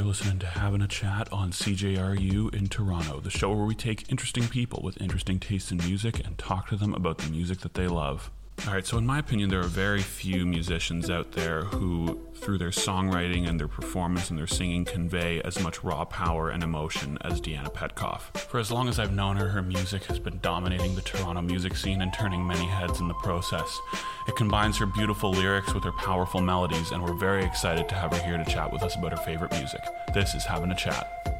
You're listening to Having a Chat on CJRU in Toronto, the show where we take interesting people with interesting tastes in music and talk to them about the music that they love. All right, so in my opinion, there are very few musicians out there who, through their songwriting and their performance and their singing, convey as much raw power and emotion as Deanna Petkoff. For as long as I've known her, her music has been dominating the Toronto music scene and turning many heads in the process. It combines her beautiful lyrics with her powerful melodies, and we're very excited to have her here to chat with us about her favorite music. This is Having a Chat.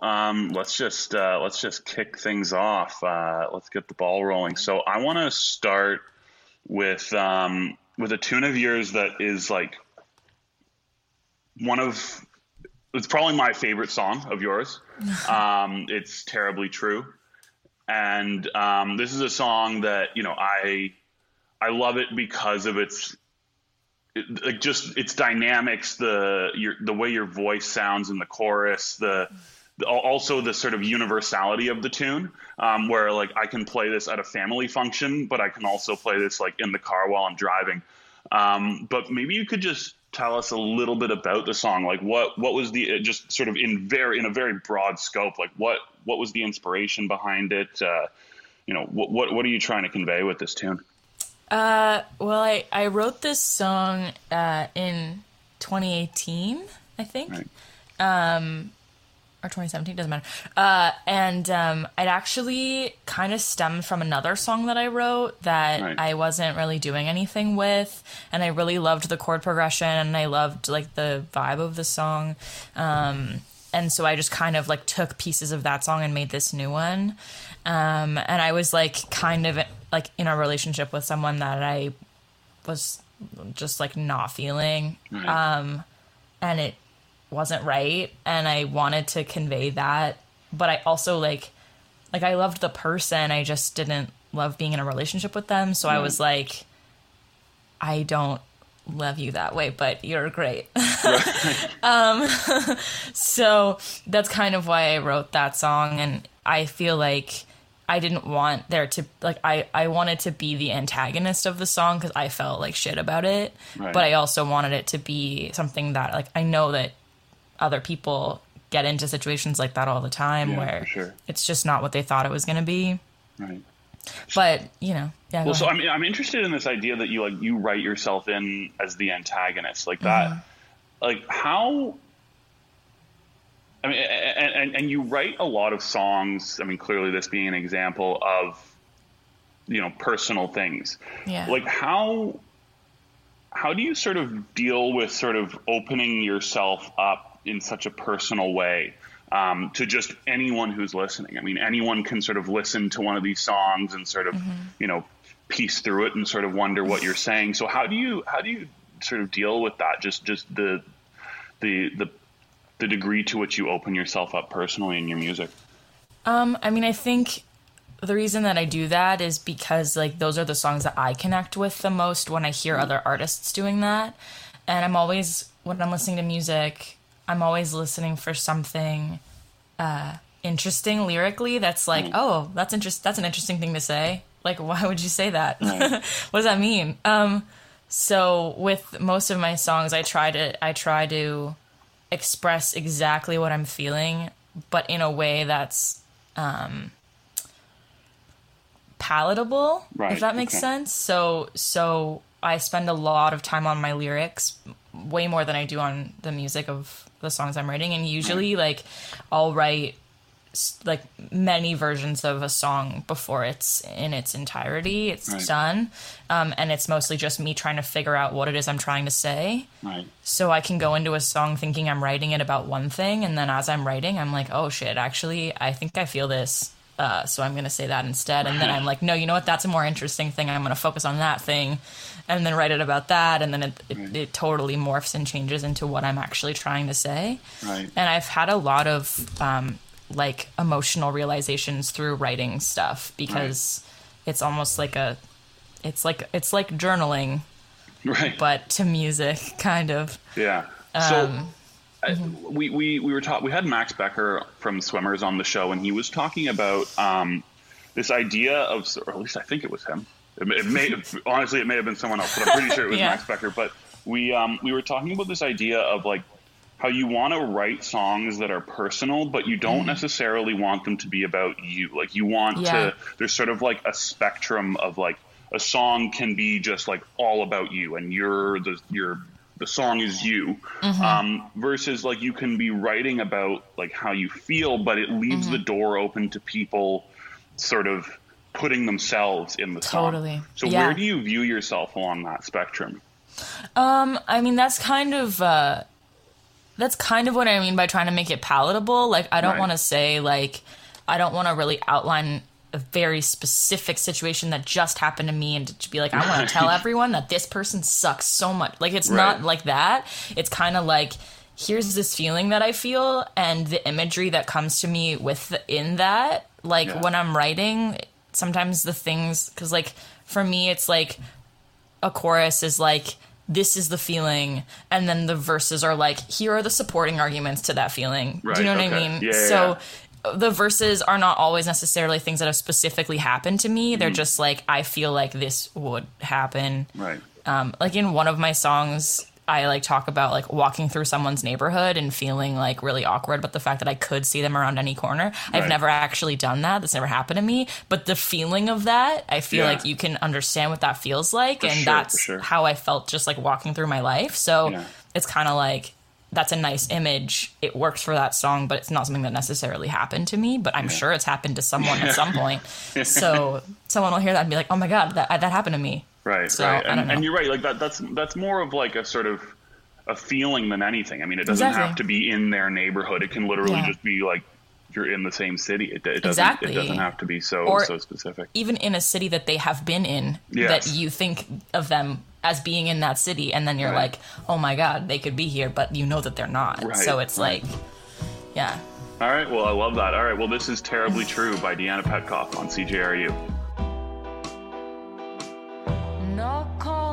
Well, um, let's just uh, let's just kick things off. Uh, let's get the ball rolling. So I want to start with um, with a tune of yours that is like one of it's probably my favorite song of yours. um, it's terribly true, and um, this is a song that you know I I love it because of its like just its dynamics, the your the way your voice sounds in the chorus, the also the sort of universality of the tune, um, where like I can play this at a family function, but I can also play this like in the car while I'm driving. Um, but maybe you could just tell us a little bit about the song, like what what was the just sort of in very in a very broad scope, like what what was the inspiration behind it? Uh, you know, what what what are you trying to convey with this tune? Uh, well, I, I wrote this song uh, in 2018, I think. Right. Um, or 2017, doesn't matter. Uh, and um, it actually kind of stemmed from another song that I wrote that right. I wasn't really doing anything with. And I really loved the chord progression and I loved like the vibe of the song. Um, and so I just kind of like took pieces of that song and made this new one. Um, and I was like kind of like in a relationship with someone that I was just like not feeling. Right. Um, and it wasn't right. And I wanted to convey that. But I also like, like I loved the person. I just didn't love being in a relationship with them. So right. I was like, I don't love you that way, but you're great. um, so that's kind of why I wrote that song. And I feel like I didn't want there to like I I wanted to be the antagonist of the song because I felt like shit about it, right. but I also wanted it to be something that like I know that other people get into situations like that all the time yeah, where sure. it's just not what they thought it was going to be. Right. But you know, yeah. Well, so I'm I'm interested in this idea that you like you write yourself in as the antagonist, like that. Mm-hmm. Like how I mean, and, and, and you write a lot of songs. I mean, clearly this being an example of, you know, personal things. Yeah. Like how, how do you sort of deal with sort of opening yourself up in such a personal way um, to just anyone who's listening? I mean, anyone can sort of listen to one of these songs and sort of, mm-hmm. you know, piece through it and sort of wonder what you're saying. So how do you how do you sort of deal with that? Just just the the the the degree to which you open yourself up personally in your music? Um, I mean, I think the reason that I do that is because like those are the songs that I connect with the most when I hear other artists doing that. And I'm always when I'm listening to music, I'm always listening for something uh, interesting lyrically that's like, oh, that's interest that's an interesting thing to say. Like why would you say that? Mm. what does that mean? Um, so with most of my songs I try to I try to express exactly what I'm feeling, but in a way that's um, palatable, right, if that makes okay. sense. So, so I spend a lot of time on my lyrics, way more than I do on the music of the songs I'm writing. And usually, like, I'll write like many versions of a song before it's in its entirety. It's right. done, um, and it's mostly just me trying to figure out what it is I'm trying to say. Right. So I can go into a song thinking I'm writing it about one thing, and then as I'm writing, I'm like, oh shit, actually, I think I feel this. Uh, so I'm going to say that instead, and then I'm like, no, you know what? That's a more interesting thing. I'm going to focus on that thing, and then write it about that, and then it, it, right. it, totally morphs and changes into what I'm actually trying to say. Right. And I've had a lot of um, like emotional realizations through writing stuff because right. it's almost like a, it's like it's like journaling, right? But to music, kind of. Yeah. So. Um, mm-hmm. we, we, we were taught we had Max Becker from Swimmers on the show, and he was talking about um, this idea of, or at least I think it was him. It, it may honestly, it may have been someone else, but I'm pretty sure it was yeah. Max Becker. But we um, we were talking about this idea of like how you want to write songs that are personal, but you don't mm. necessarily want them to be about you. Like you want yeah. to. There's sort of like a spectrum of like a song can be just like all about you, and you're the you're the song is you mm-hmm. um, versus like you can be writing about like how you feel but it leaves mm-hmm. the door open to people sort of putting themselves in the song. Totally. So yeah. where do you view yourself along that spectrum? Um, I mean that's kind of uh, that's kind of what I mean by trying to make it palatable. Like I don't right. want to say like I don't want to really outline a very specific situation that just happened to me and to be like I want to tell everyone that this person sucks so much. Like it's right. not like that. It's kind of like here's this feeling that I feel and the imagery that comes to me within that. Like yeah. when I'm writing, sometimes the things because like for me it's like a chorus is like this is the feeling and then the verses are like here are the supporting arguments to that feeling right, do you know okay. what i mean yeah, so yeah. the verses are not always necessarily things that have specifically happened to me they're mm-hmm. just like i feel like this would happen right um, like in one of my songs I like talk about like walking through someone's neighborhood and feeling like really awkward but the fact that I could see them around any corner. Right. I've never actually done that. That's never happened to me. But the feeling of that, I feel yeah. like you can understand what that feels like. For and sure, that's sure. how I felt just like walking through my life. So yeah. it's kind of like that's a nice image. It works for that song, but it's not something that necessarily happened to me. But I'm yeah. sure it's happened to someone at some point. So someone will hear that and be like, "Oh my god, that that happened to me." Right, so, right, and, and, you're right. Like that, that's that's more of like a sort of a feeling than anything. I mean, it doesn't exactly. have to be in their neighborhood. It can literally yeah. just be like you're in the same city. It, it doesn't. Exactly. It doesn't have to be so or so specific. Even in a city that they have been in, yes. that you think of them as being in that city, and then you're right. like, oh my god, they could be here, but you know that they're not. Right. So it's like, yeah. All right. Well, I love that. All right. Well, this is terribly true by Deanna Petkoff on CJRU. Alrighty, you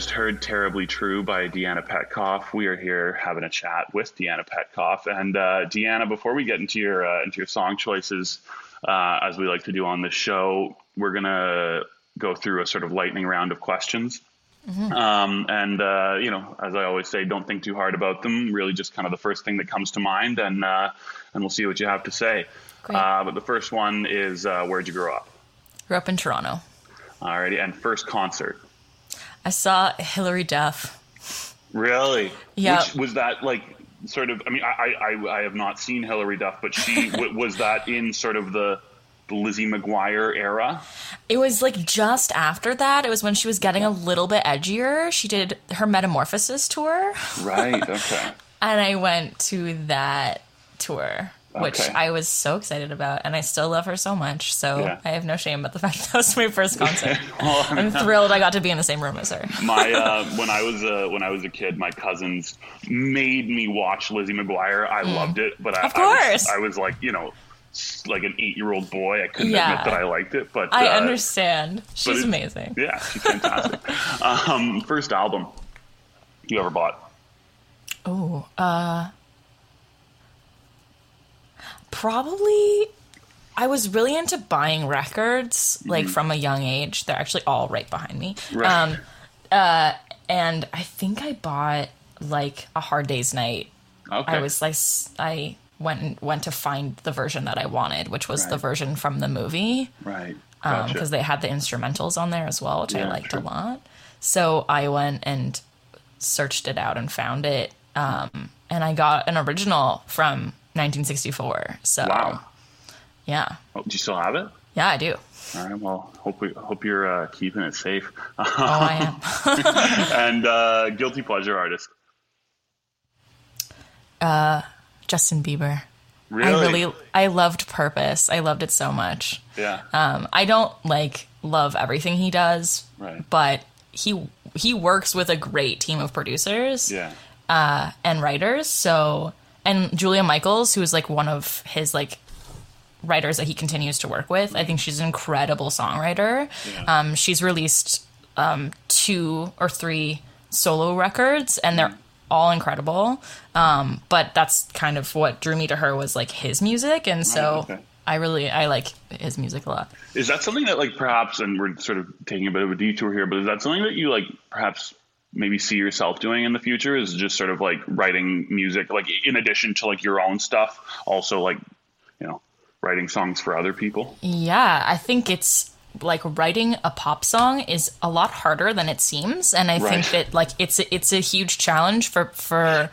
just heard Terribly True by Deanna Petkoff. We are here having a chat with Deanna Petkoff. And uh, Deanna, before we get into your uh, into your song choices, uh, as we like to do on this show, we're gonna go through a sort of lightning round of questions. Mm-hmm. Um, and uh, you know, as I always say, don't think too hard about them. Really, just kind of the first thing that comes to mind, and uh, and we'll see what you have to say. Uh, but the first one is uh, where'd you grow up? Grew up in Toronto. Alrighty, and first concert. I saw Hilary Duff. Really? Yeah. Which, was that like sort of? I mean, I I, I have not seen Hilary Duff, but she was that in sort of the Lizzie McGuire era. It was like just after that. It was when she was getting a little bit edgier. She did her Metamorphosis tour. Right. Okay. and I went to that tour which. I was so excited about, and I still love her so much. So yeah. I have no shame about the fact that, that was my first concert. well, I'm thrilled I got to be in the same room as her. my uh, when I was a, when I was a kid, my cousins made me watch Lizzie McGuire. I mm. loved it, but I, of course I was, I was like you know like an eight year old boy. I couldn't yeah. admit that I liked it, but I uh, understand. She's amazing. Yeah, she's fantastic. um, first album you ever bought? Oh, uh, probably I was really into buying records like mm-hmm. from a young age. They're actually all right behind me. Right. Um, uh, and I think I bought like a Hard Day's Night. Okay. I was like I went and went to find the version that I wanted, which was right. the version from the movie. Right. Because gotcha. um, they had the instrumentals on there as well, which yeah, I liked true. a lot. So I went and searched it out and found it. Um, and I got an original from 1964. So, wow. Yeah. Oh, do you still have it? Yeah, I do. All right. Well, hope we hope you're uh, keeping it safe. oh, I am. and uh, guilty pleasure artist. Uh, Justin Bieber. Really? I really I loved Purpose. I loved it so much. Yeah. Um, I don't like love everything he does. Right. But he he works with a great team of producers. Yeah. Uh, and writers. So and Julia Michaels, who is like one of his like writers that he continues to work with. I think she's an incredible songwriter. Yeah. Um, she's released um, two or three solo records, and they're mm. all incredible. Um, but that's kind of what drew me to her was like his music, and so. okay. I really I like his music a lot. Is that something that like perhaps and we're sort of taking a bit of a detour here, but is that something that you like perhaps maybe see yourself doing in the future is just sort of like writing music like in addition to like your own stuff also like you know writing songs for other people yeah i think it's like writing a pop song is a lot harder than it seems and i right. think that like it's a, it's a huge challenge for for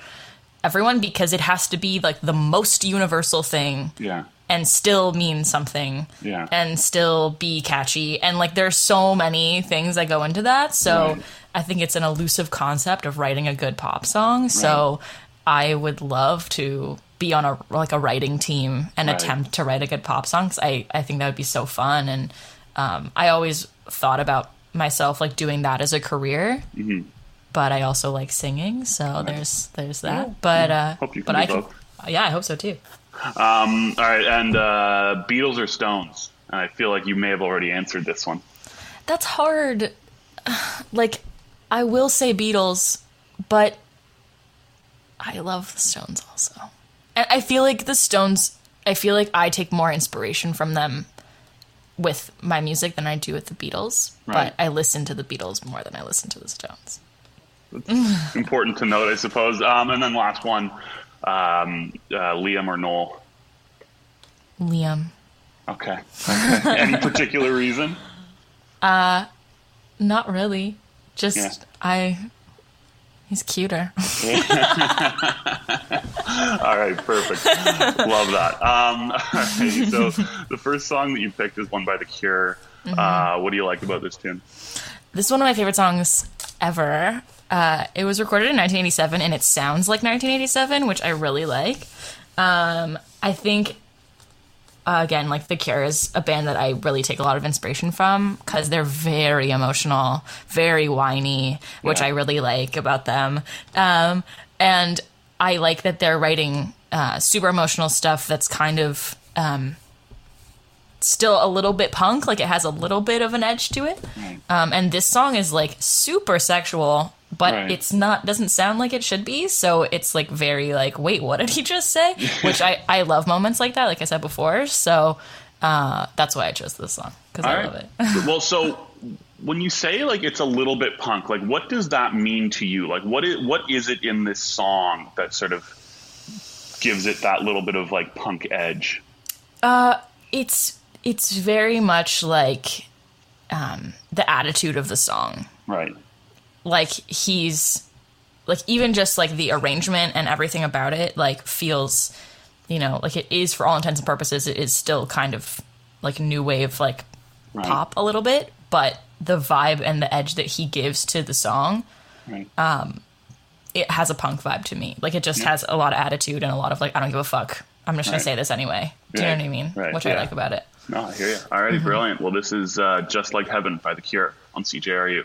everyone because it has to be like the most universal thing yeah and still mean something yeah. and still be catchy and like there's so many things that go into that so right. I think it's an elusive concept of writing a good pop song. Right. So I would love to be on a like a writing team and right. attempt to write a good pop song. Cause I I think that would be so fun. And um, I always thought about myself like doing that as a career. Mm-hmm. But I also like singing, so there's there's that. Yeah. But uh, hope you can but I both. can, yeah, I hope so too. Um, all right, and uh, Beatles or Stones? And I feel like you may have already answered this one. That's hard. Like I will say Beatles, but I love the Stones also. And I feel like the Stones, I feel like I take more inspiration from them with my music than I do with the Beatles. Right. But I listen to the Beatles more than I listen to the Stones. important to note, I suppose. Um, and then last one, um, uh, Liam or Noel? Liam. Okay. okay. Any particular reason? Uh, not really. Just yeah. I he's cuter. all right, perfect. Love that. Um, so the first song that you picked is one by The Cure. Mm-hmm. Uh, what do you like about this tune? This is one of my favorite songs ever. Uh, it was recorded in 1987 and it sounds like 1987, which I really like. Um, I think uh, again, like The Cure is a band that I really take a lot of inspiration from because they're very emotional, very whiny, which yeah. I really like about them. Um, and I like that they're writing uh, super emotional stuff that's kind of um, still a little bit punk, like it has a little bit of an edge to it. Right. Um, and this song is like super sexual, but Right. it's not doesn't sound like it should be. So it's like very like, wait, what did he just say? Which I I love moments like that, like I said before. So uh, that's why I chose this song because I All love it. well, so when you say like it's a little bit punk, like what does that mean to you? Like what is what is it in this song that sort of gives it that little bit of like punk edge? Uh, it's it's very much like um, the attitude of the song. Right. like he's like even just like the arrangement and everything about it like feels you know like it is for all intents and purposes it is still kind of like new wave like Right. pop a little bit but the vibe and the edge that he gives to the song Right. it has a punk vibe to me. Like it just has a lot of attitude and a lot of like i don't give a fuck. I'm just gonna say this anyway. Do you know what i mean? Right, which i like about it no, I hear you. Alrighty, brilliant. Well, this is uh, Just Like Heaven by The Cure on CJRU.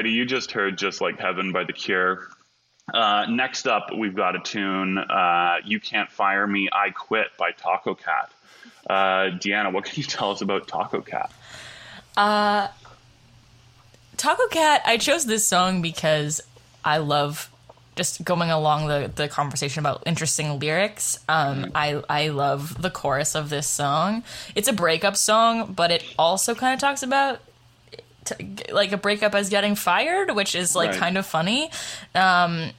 Alrighty, you just heard Just Like Heaven by The Cure. Uh, next up, we've got a tune, uh, You Can't Fire Me, I Quit by Tacocat. Uh, Deanna, what can you tell us about Tacocat? Taco Cat, I chose this song because I love just going along the, the conversation about interesting lyrics. Um, I I love the chorus of this song. It's a breakup song, but it also kind of talks about like a breakup as getting fired, which is like Right. kind of funny. Um,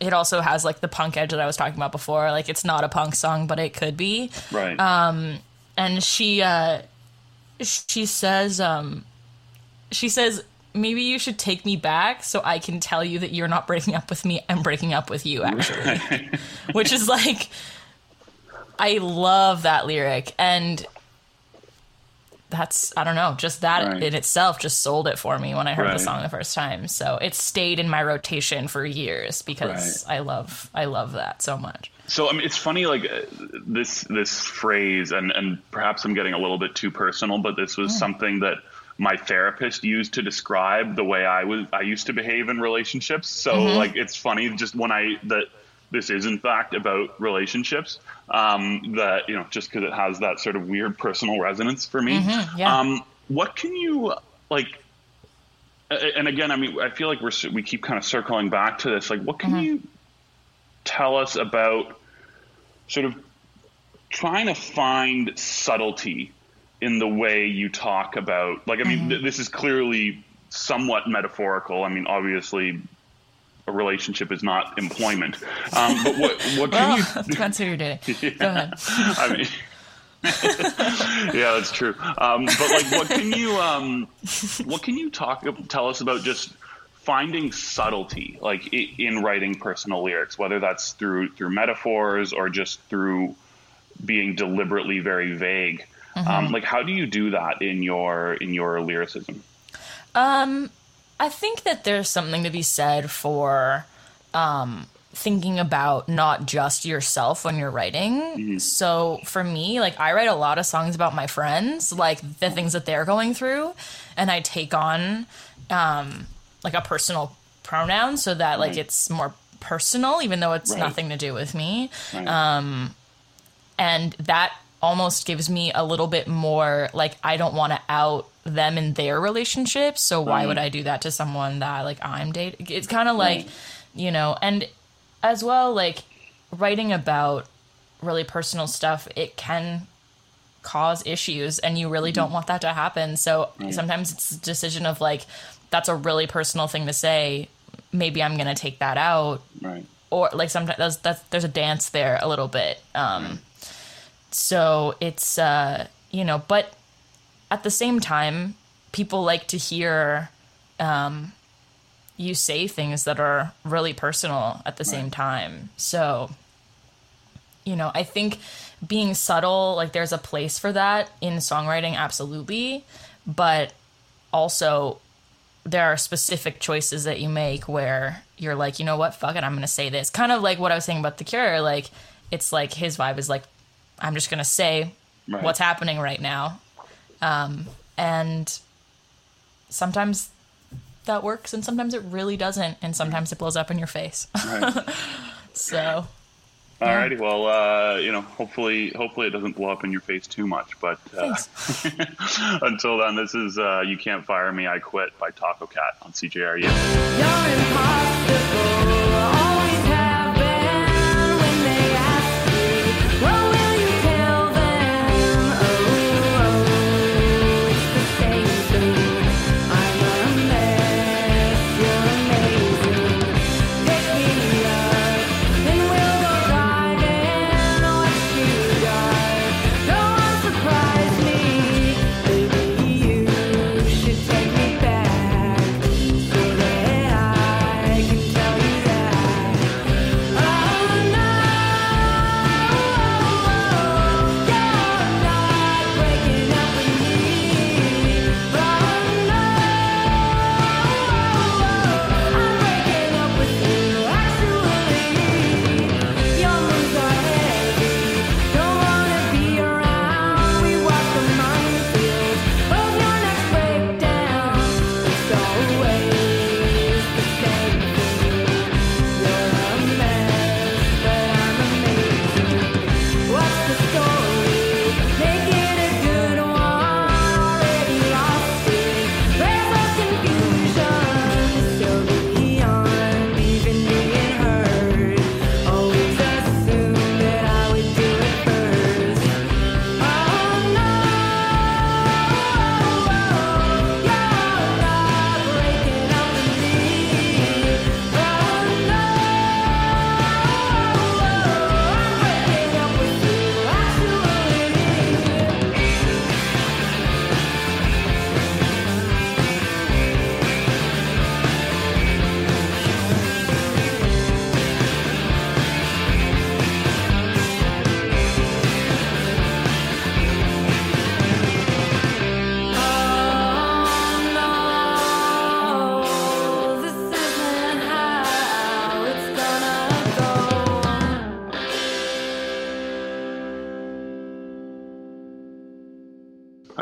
it also has like the punk edge that I was talking about before. Like it's not a punk song, but it could be Right. Um, and she uh, she says um, she says maybe you should take me back so I can tell you that you're not breaking up with me. I'm breaking up with you, actually. Which is like, I love that lyric. And that's, I don't know, just that Right. in itself just sold it for me when I heard Right. the song the first time. So it stayed in my rotation for years because I love, I love that so much. So I mean, it's funny, like uh, this this phrase, and and perhaps I'm getting a little bit too personal, but this was something that my therapist used to describe the way I was I used to behave in relationships. So like, it's funny just when I that this is in fact about relationships. Um, that you know, just because it has that sort of weird personal resonance for me. yeah. Um, what can you like? And again, I mean, I feel like we're we keep kind of circling back to this. Like, what can you tell us about sort of trying to find subtlety in the way you talk about like i mean th- this is clearly somewhat metaphorical i mean obviously a relationship is not employment um, but what, what can Well, you depends who you're dating. Go ahead. I mean, yeah, that's true. Um, but like, what can you, um, what can you talk, tell us about just finding subtlety, like in writing personal lyrics, whether that's through through metaphors or just through being deliberately very vague. Um, like, how do you do that in your in your lyricism? I think that there's something to be said for um, thinking about not just yourself when you're writing. So for me, like I write a lot of songs about my friends, like the things that they're going through, and I take on um, like a personal pronoun so that like Right. it's more personal, even though it's Right. nothing to do with me. Right. and that almost gives me a little bit more like I don't want to out them in their relationship, so why Right. would I do that to someone that like I'm dating? It's kind of like, Right. you know, and as well like writing about really personal stuff, it can cause issues and you really don't want that to happen. So sometimes it's a decision of like that's a really personal thing to say. Maybe I'm going to take that out right. or like sometimes that's, that's there's a dance there a little bit um so it's uh you know but at the same time people like to hear um you say things that are really personal at the same time so you know i think being subtle like there's a place for that in songwriting absolutely but also there are specific choices that you make where you're like, you know what, fuck it, I'm gonna say this. Kind of like what I was saying about the cure. Like, it's like his vibe is like, I'm just gonna say Right. what's happening right now, um, and sometimes that works, and sometimes it really doesn't, and sometimes it blows up in your face. Right. so Alrighty, well, uh, you know, hopefully, hopefully it doesn't blow up in your face too much. But uh, until then, this is uh, "You Can't Fire Me, I Quit" by Tacocat on CJRU.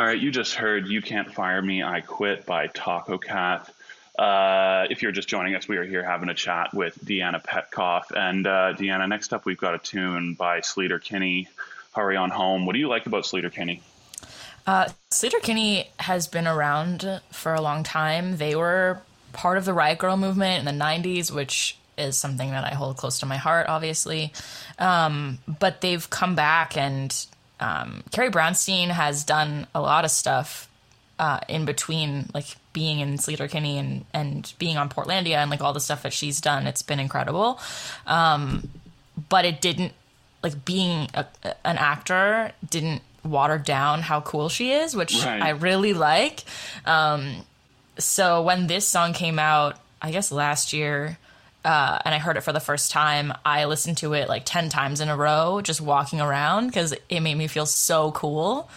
Right, you just heard You Can't Fire Me, I Quit by Tacocat. Uh, if you're just joining us, we are here having a chat with Deanna Petkoff. And uh, Deanna, next up, we've got a tune by Sleater Kinney, Hurry On Home. What do you like about Sleater Kinney? Uh, Sleater Kinney has been around for a long time. They were part of the Riot Grrrl movement in the 90s, which is something that I hold close to my heart, obviously. Um, but they've come back, and um, Carrie Brownstein has done a lot of stuff uh, in between, like being in Sleater Kinney and, and being on Portlandia and like all the stuff that she's done. It's been incredible. Um, but it didn't, like being a, an actor didn't water down how cool she is, which Right. I really like. Um, so when this song came out, I guess last year, uh, and I heard it for the first time, I listened to it like 10 times in a row, just walking around because it made me feel so cool.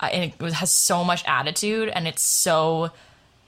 I, and it has so much attitude and it's so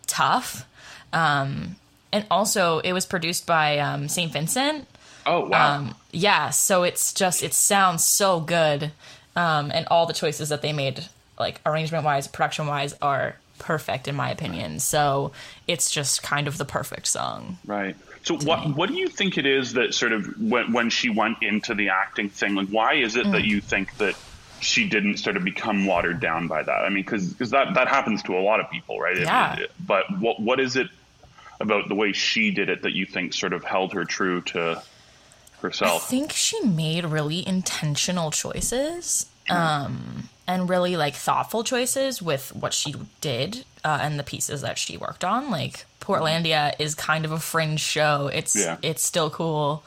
tough. Um, and also, it was produced by um, St. Vincent. Oh, wow. Um, yeah, so it's just it sounds so good, um, and all the choices that they made, like arrangement wise, production wise, are perfect in my opinion. So it's just kind of the perfect song. Right. So what what do you think it is that sort of when when she went into the acting thing, like why is it Mm. that you think that she didn't sort of become watered down by that? I mean, because that that happens to a lot of people, right? Yeah. it- but what what is it about the way she did it that you think sort of held her true to herself? I think she made really intentional choices, um, and really like thoughtful choices with what she did uh, and the pieces that she worked on. Like Portlandia is kind of a fringe show. It's Yeah. it's still cool.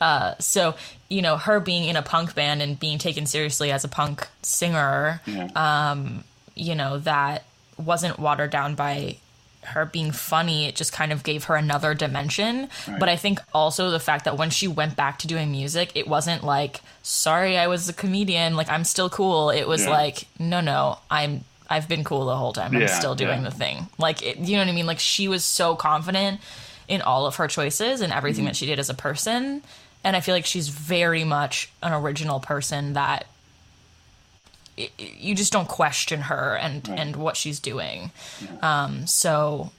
Uh, so you know, her being in a punk band and being taken seriously as a punk singer, Yeah. you know, that wasn't watered down by her being funny. It just kind of gave her another dimension. But I think also the fact that when she went back to doing music, it wasn't like, sorry, I was a comedian. Like, I'm still cool. It was Yeah. like, no, no, I'm. I've been cool the whole time. I'm Yeah, still doing yeah. the thing. Like, it, you know what I mean? Like, she was so confident in all of her choices and everything Mm-hmm. that she did as a person. And I feel like she's very much an original person that you just don't question her and and what she's doing. Um, so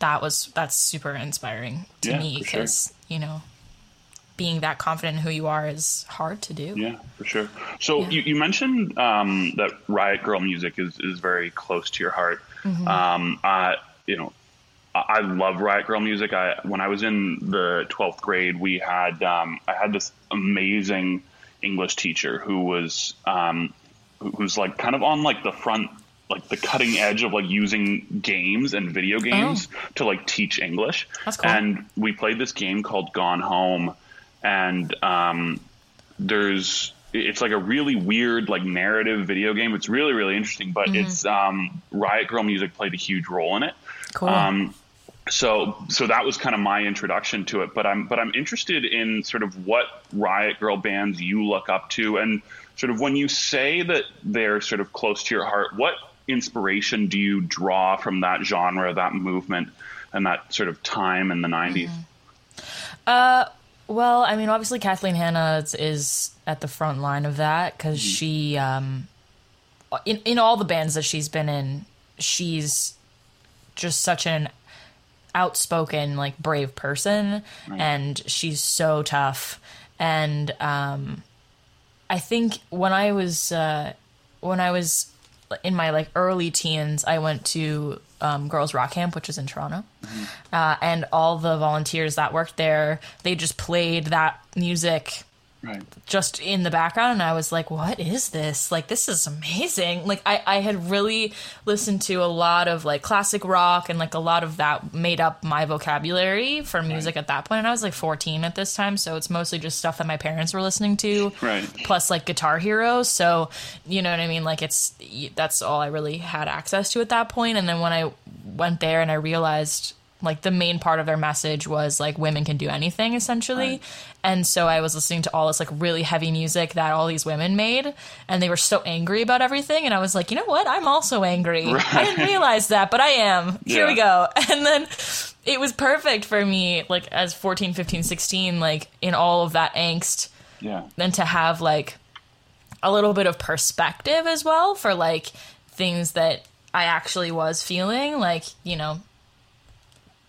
that was that's super inspiring to Yeah, me for sure. because you know being that confident in who you are is hard to do. Yeah, for sure. So Yeah. you, you mentioned um, that Riot Grrrl music is, is very close to your heart. Mm-hmm. Um, uh, you know, I, I love Riot Grrrl music. I when I was in the twelfth grade, we had um, I had this amazing English teacher who was um, who- who's like kind of on like the front like the cutting edge of like using games and video games to like teach English. Oh. That's cool. And we played this game called Gone Home and um, there's it's like a really weird like narrative video game. It's really really interesting, but Mm-hmm. it's um, Riot Grrrl music played a huge role in it. Cool. Um, so so that was kind of my introduction to it. But I'm but I'm interested in sort of what Riot Grrrl bands you look up to, and sort of when you say that they're sort of close to your heart, what inspiration do you draw from that genre, that movement, and that sort of time in the '90s? Well, I mean, obviously Kathleen Hanna is, is at the front line of that because she, um, in in all the bands that she's been in, she's just such an outspoken, like brave person, and she's so tough. And um, I think when I was uh, when I was in my like early teens, I went to um, Girls Rock Camp, which is in Toronto, uh, and all the volunteers that worked there, they just played that music Right. just in the background and I was like, what is this? Like this is amazing. Like I, I had really listened to a lot of like classic rock and like a lot of that made up my vocabulary for music at that point. And I was like 14 at this time, so it's mostly just stuff that my parents were listening to. Right. Plus like Guitar Hero. So you know what I mean? Like it's that's all I really had access to at that point. And then when I went there and I realized like the main part of their message was like women can do anything essentially. Right. and so i was listening to all this like really heavy music that all these women made and they were so angry about everything and i was like you know what? I'm also angry. I didn't realize that but i am. Here we go. And then it was perfect for me like as 14 15 16 like in all of that angst Yeah. then to have like a little bit of perspective as well for like things that I actually was feeling, like, you know,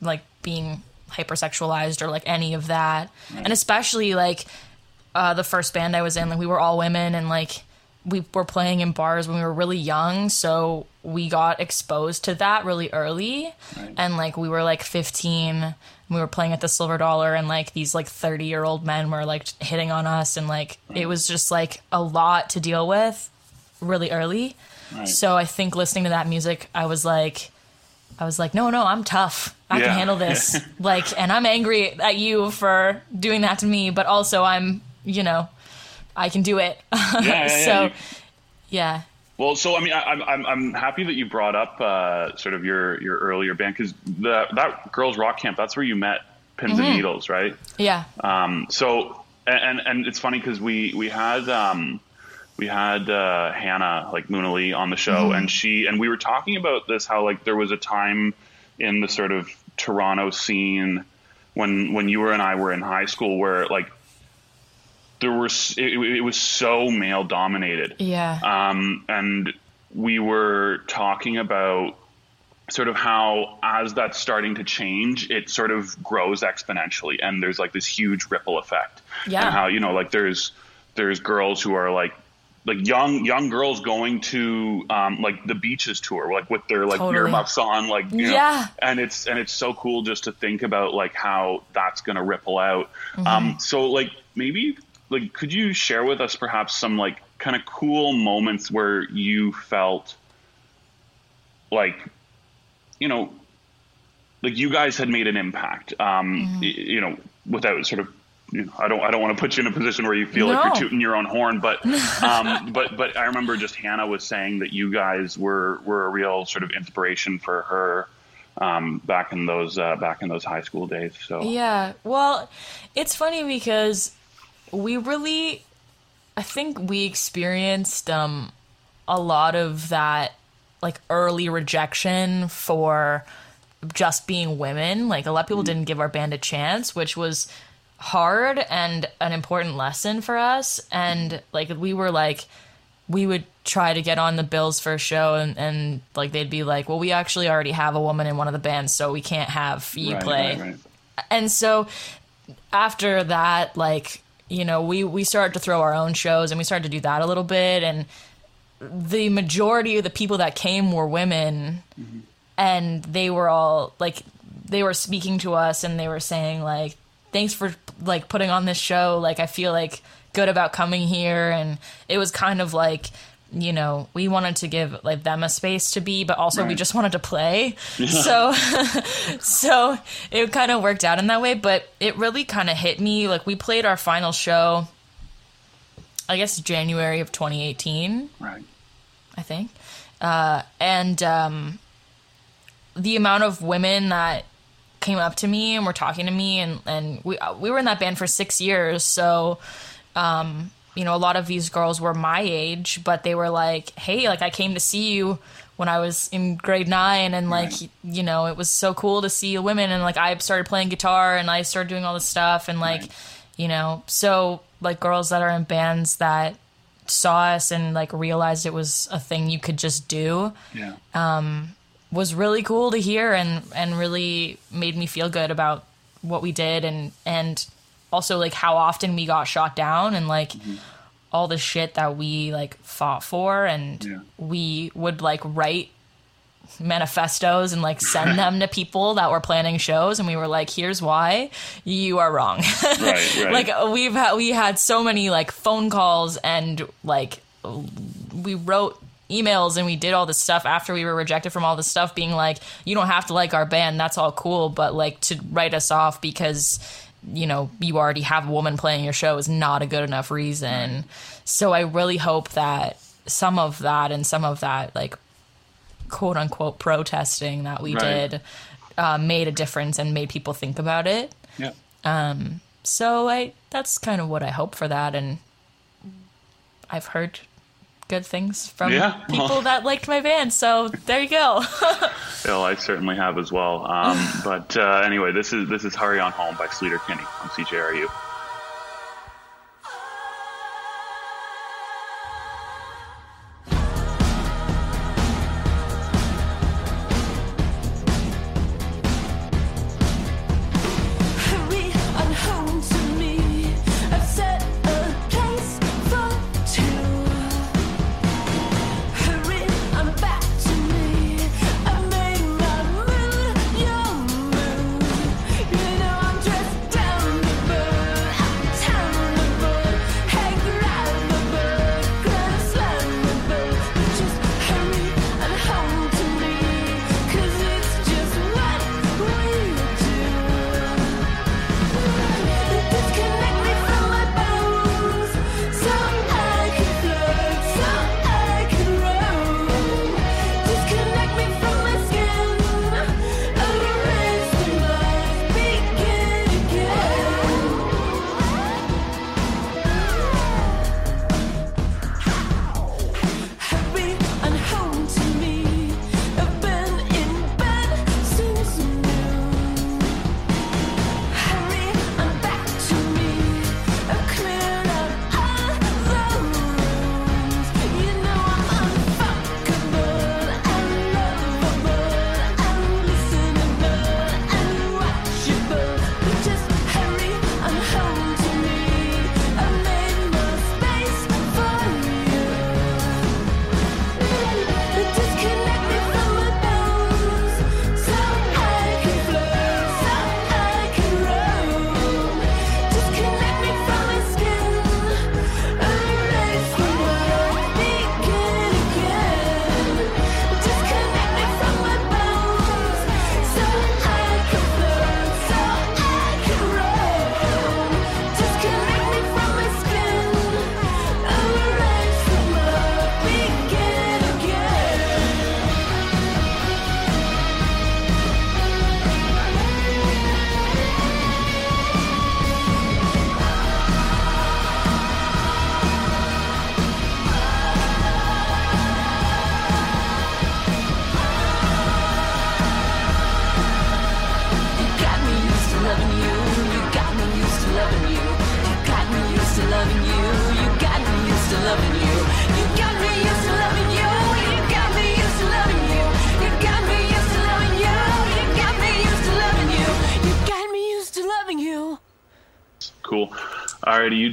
like being hypersexualized or like any of that. And especially like uh, the first band I was in, like we were all women and like we were playing in bars when we were really young, so we got exposed to that really early. And like we were like 15, we were playing at the Silver Dollar, and like these like 30 year old men were like hitting on us, and like it was just like a lot to deal with really early. Right. So I think listening to that music, I was like, I was like, no, no, I'm tough. I Yeah. can handle this. like, and I'm angry at you for doing that to me, but also I'm, you know, I can do it. Yeah, so, you- yeah, Well, so I mean, I, I'm I'm I'm happy that you brought up uh, sort of your your earlier band because the that girls rock camp that's where you met Pins Mm-hmm. and Needles, right? yeah, Um, so and and it's funny because we we had um, we had uh, Hannah like Moonali on the show, and she and we were talking about this how like there was a time in the sort of Toronto scene when when you were and I were in high school where like there was it, it was so male dominated. Yeah, um, and we were talking about sort of how as that's starting to change it sort of grows exponentially and there's like this huge ripple effect. Yeah. and how you know like there's there's girls who are like like young young girls going to um, like the beaches tour like with their like Totally. earmuffs on like you know, Yeah. and it's and it's so cool just to think about like how that's going to ripple out Mm-hmm. um so like maybe like could you share with us perhaps some like kind of cool moments where you felt like you know like you guys had made an impact um Mm-hmm. y- you know without sort of you know, I don't. I don't want to put you in a position where you feel like you're tooting your own horn, but, um, but, but I remember just Hannah was saying that you guys were were a real sort of inspiration for her um, back in those uh, back in those high school days. So yeah. Well, it's funny because we really, I think we experienced um, a lot of that like early rejection for just being women. Like a lot of people didn't give our band a chance, which was hard and an important lesson for us. And like we were like, we would try to get on the bills for a show and, and like they'd be like, well, we actually already have a woman in one of the bands, so we can't have you Right, play right, right. and so after that like you know we we started to throw our own shows and we started to do that a little bit and the majority of the people that came were women mm-hmm. and they were all like they were speaking to us and they were saying like thanks for like putting on this show. Like i feel like good about coming here. And it was kind of like you know we wanted to give like them a space to be but also we just wanted to play. So so it kind of worked out in that way. But it really kind of hit me. Like we played our final show i guess january of 2018 right. I think. Uh, and um, the amount of women that came up to me and were talking to me, and, and we uh, we were in that band for six years, so um, you know a lot of these girls were my age, but they were like, "Hey, like I came to see you." When I was in grade nine, and like Right. you know, it was so cool to see women, and like I started playing guitar, and I started doing all this stuff, and like, Right. you know, so like girls that are in bands that saw us and like realized it was a thing you could just do Yeah. Was really cool to hear and and really made me feel good about what we did and and also like how often we got shot down and like mm-hmm. all the shit that we like fought for and Yeah. we would like write manifestos and like send them to people that were planning shows and we were like here's why you are wrong right. Right. like uh, we've had we had so many like phone calls and like we wrote emails and we did all this stuff after we were rejected from all this stuff being like you don't have to like our band that's all cool but like to write us off because you know you already have a woman playing your show is not a good enough reason so i really hope that some of that and some of that like quote unquote protesting that we Right. did uh, made a difference and made people think about it yeah. Um so I that's kind of what I hope for that and I've heard good things from Yeah. people that liked my band. So there you go. Well, I certainly have as well. Um, but uh, anyway, this is this is "Hurry On Home" by Sleater Kinney on CJRU.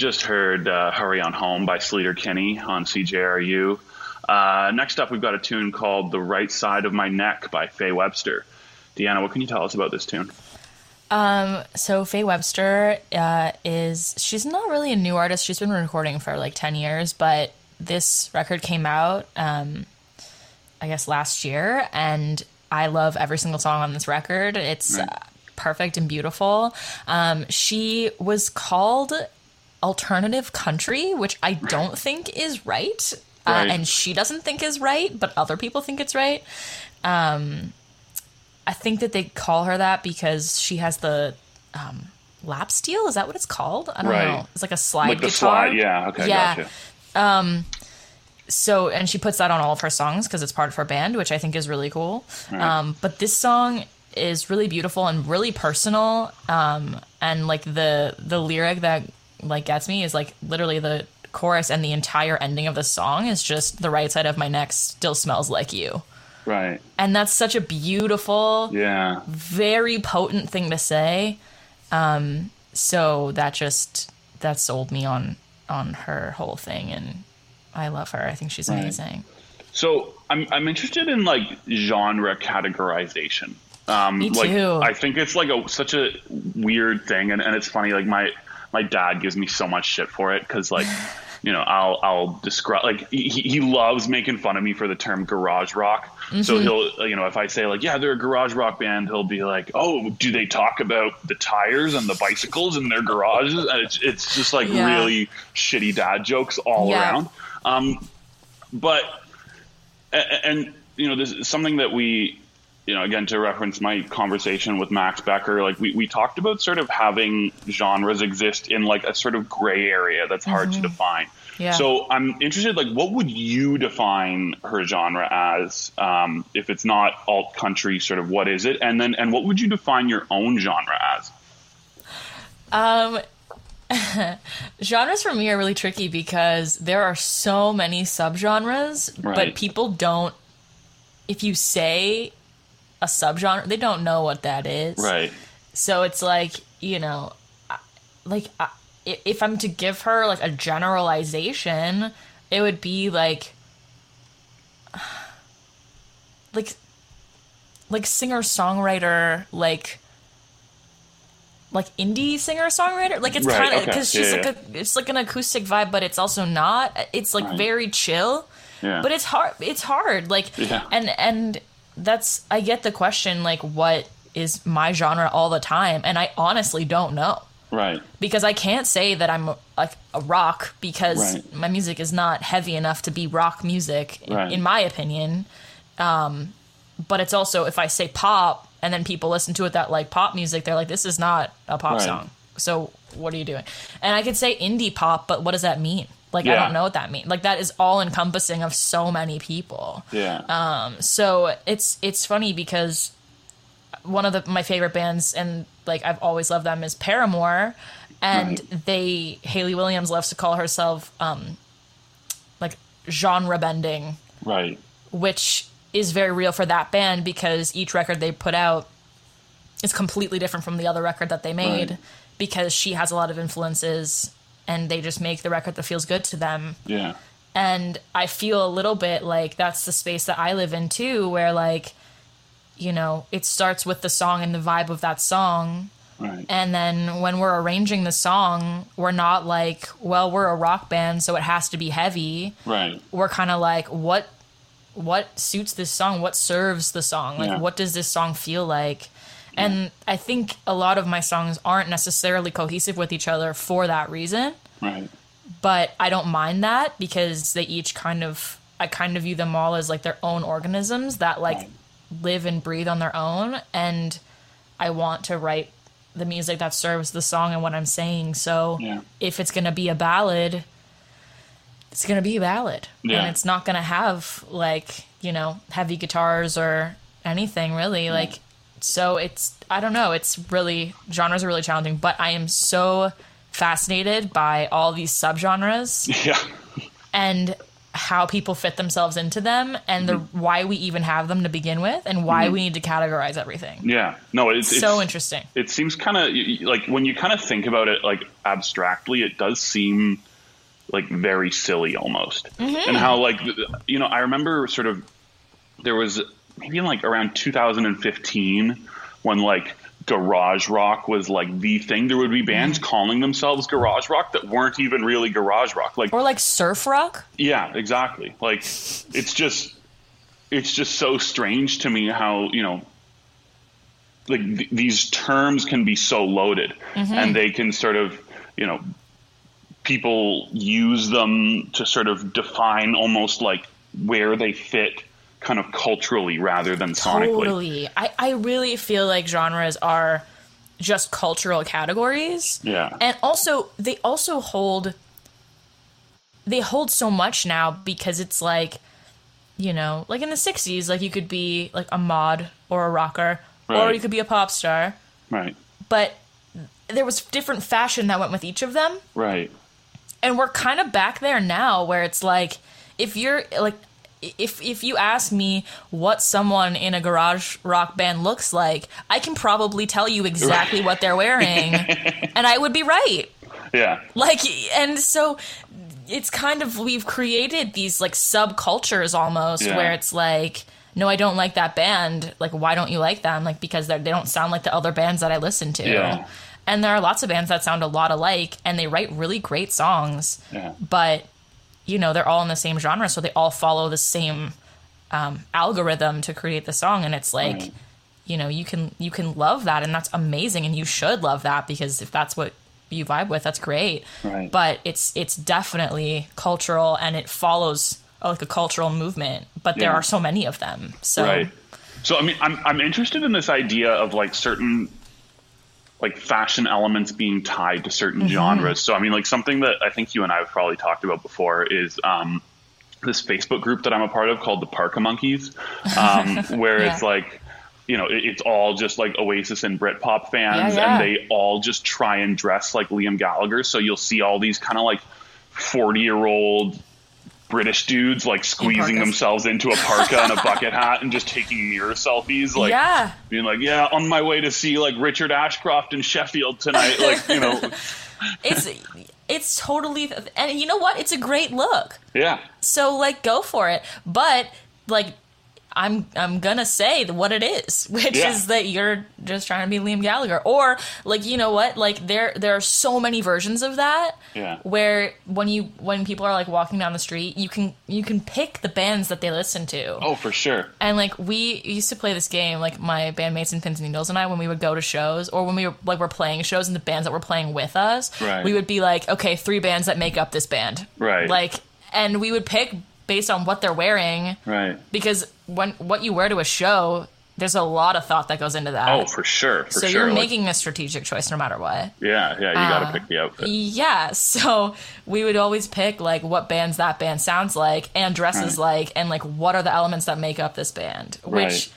Just heard uh, "Hurry on Home" by Sleater Kinney on CJRU. Uh, next up, we've got a tune called "The Right Side of My Neck" by Faye Webster. Deanna, what can you tell us about this tune? So Faye Webster uh, is she's not really a new artist. She's been recording for like ten years, but this record came out, um, I guess last year, and I love every single song on this record. It's Right. uh, perfect and beautiful. Um, she was called alternative country, which I don't think is right, Right. Uh, and she doesn't think is right, but other people think it's right. Um, I think that they call her that because she has the um, lap steel. Is that what it's called? I don't Right. know. It's like a slide Like the guitar. slide, yeah. Okay, Yeah. gotcha. So, and she puts that on all of her songs because it's part of her band, which I think is really cool. Um, but this song is really beautiful and really personal. Um, and like the the lyric that like gets me is like literally the chorus and the entire ending of the song is just the right side of my neck still smells like you. Right. And that's such a beautiful, Yeah. very potent thing to say. Um, so that just that sold me on on her whole thing, and I love her. I think she's Right. amazing. So I'm I'm interested in like genre categorization. Um, Me like, too. I think it's like a such a weird thing, and, and it's funny. Like my my dad gives me so much shit for it because like you know I'll I'll describe like he, he loves making fun of me for the term garage rock. So Mm-hmm. he'll you know if I say like yeah they're a garage rock band, he'll be like oh do they talk about the tires and the bicycles in their garages? And it's it's just like Yeah. really shitty dad jokes all Yeah. around. Um, but and you know this is something that we you know again to reference my conversation with max becker like we, we talked about sort of having genres exist in like a sort of gray area that's hard to define Yeah. so i'm interested like what would you define her genre as um, if it's not alt country sort of what is it and then and what would you define your own genre as Um, genres for me are really tricky because there are so many subgenres, Right. but people don't. If you say a subgenre, they don't know what that is. right So it's like you know, like if I'm to give her like a generalization, it would be like, like, like singer songwriter, like, like indie singer songwriter. Like it's Right, kind of because Yeah, she's yeah. like a it's like an acoustic vibe, but it's also not. It's like Right. very chill yeah but it's hard it's hard like Yeah. and and that's i get the question like what is my genre all the time? And i honestly don't know. Right. Because i can't say that i'm like a rock because Right. my music is not heavy enough to be rock music in, Right. in my opinion. Um but it's also if i say pop and then people listen to it that like pop music they're like this is not a pop Right. song. So what are you doing? And i could say indie pop but what does that mean like i don't know what that means like that is all encompassing of so many people yeah Um. so it's it's funny because one of the my favorite bands and like I've always loved them is Paramore, and Right. they Hayley Williams loves to call herself um like genre bending, right which is very real for that band because each record they put out is completely different from the other record that they made Right. because she has a lot of influences and they just make the record that feels good to them yeah and I feel a little bit like that's the space that I live in too, where like, you know, it starts with the song and the vibe of that song. right And then when we're arranging the song, we're not like, well, we're a rock band, so it has to be heavy. right We're kind of like, what what suits this song? What serves the song? Like, Yeah. what does this song feel like? And I think a lot of my songs aren't necessarily cohesive with each other for that reason right but I don't mind that because they each kind of I kind of view them all as like their own organisms that like Right. live and breathe on their own and I want to write the music that serves the song and what I'm saying. So Yeah. if it's going to be a ballad, it's going to be a ballad. Yeah. And it's not going to have like, you know, heavy guitars or anything really like so it's I don't know, it's really genres are really challenging, but I am so fascinated by all these subgenres yeah and how people fit themselves into them and the why we even have them to begin with and why we need to categorize everything. Yeah, no, it's so it's, interesting. It seems kind of like when you kind of think about it like abstractly, it does seem like very silly almost. Mm-hmm. And how like you know, I remember sort of there was maybe in like around 2015 when like garage rock was like the thing. There would be bands Mm-hmm. calling themselves garage rock that weren't even really garage rock. Like Or like surf rock. yeah, exactly. Like it's just it's just so strange to me how, you know, like th- these terms can be so loaded and they can sort of, you know, people use them to sort of define almost like where they fit kind of culturally rather than sonically. Totally. I, I really feel like genres are just cultural categories. Yeah. And also they also hold they hold so much now because it's like you know, like in the 60s like you could be like a mod or a rocker or you could be a pop star, Right. but there was different fashion that went with each of them. Right. and we're kind of back there now where it's like if you're like if if you ask me what someone in a garage rock band looks like i can probably tell you exactly what they're wearing and i would be right Yeah. like and so it's kind of we've created these like subcultures almost Yeah. where it's like no i don't like that band like why don't you like them like because they don't sound like the other bands that i listen to Yeah. and there are lots of bands that sound a lot alike and they write really great songs Yeah. but you know they're all in the same genre so they all follow the same um, algorithm to create the song and it's like Right. you know you can you can love that and that's amazing and you should love that because if that's what you vibe with that's great Right. but it's it's definitely cultural and it follows uh, like a cultural movement but there are so many of them so Right. So I mean, I'm I'm interested in this idea of like certain like fashion elements being tied to certain genres. So I mean, like something that I think you and I have probably talked about before is um, this Facebook group that I'm a part of called the Parka Monkeys, um, where it's like. You know, it, it's all just like Oasis and Britpop fans, Yeah, yeah. and they all just try and dress like Liam Gallagher. So you'll see all these kind of like forty-year-old British dudes like squeezing themselves into a parka and a bucket hat and just taking mirror selfies, like yeah. being like, "Yeah, on my way to see like Richard Ashcroft in Sheffield tonight." Like, you know, it's it's totally and you know what? It's a great look. Yeah, So like go for it. But like I'm I'm gonna say what it is, which Yeah. is that you're just trying to be Liam Gallagher. Or like you know what? Like there there are so many versions of that. Yeah. Where when you when people are like walking down the street, you can you can pick the bands that they listen to. oh for sure, And like we used to play this game, like my bandmates in Pins and Needles and I, when we would go to shows or when we were like we're playing shows and the bands that were playing with us, Right. we would be like, okay, three bands that make up this band, Right. Like, and we would pick based on what they're wearing, right? because when what you wear to a show, there's a lot of thought that goes into that. Oh, for sure, for so sure. you're Like, making a strategic choice no matter what. yeah, yeah, you got to uh, pick the outfit. Yeah, so we would always pick like what bands that band sounds like and dresses Right. like and like what are the elements that make up this band, which Right.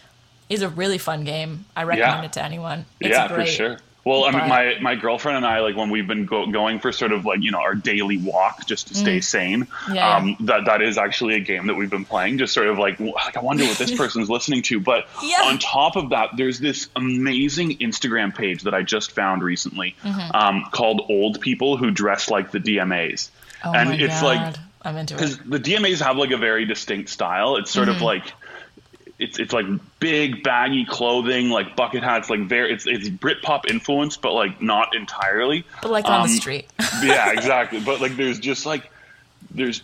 is a really fun game. I recommend Yeah. it to anyone. It's yeah, great. for sure. Well, I mean, my my girlfriend and I, like when we've been go- going for sort of like you know our daily walk just to stay sane. Mm. Yeah, um, that that is actually a game that we've been playing, just sort of like like I wonder what this person's listening to. But Yeah. on top of that, there's this amazing Instagram page that I just found recently Mm-hmm. um, called "Old People Who Dress Like the DMAs," Oh and it's God. like I'm into it. because the DMAs have like a very distinct style. It's sort of Mm-hmm. like it's it's like big baggy clothing, like bucket hats, like very it's it's Britpop influenced, but like not entirely. But like on um, the street. yeah, exactly. But like there's just like there's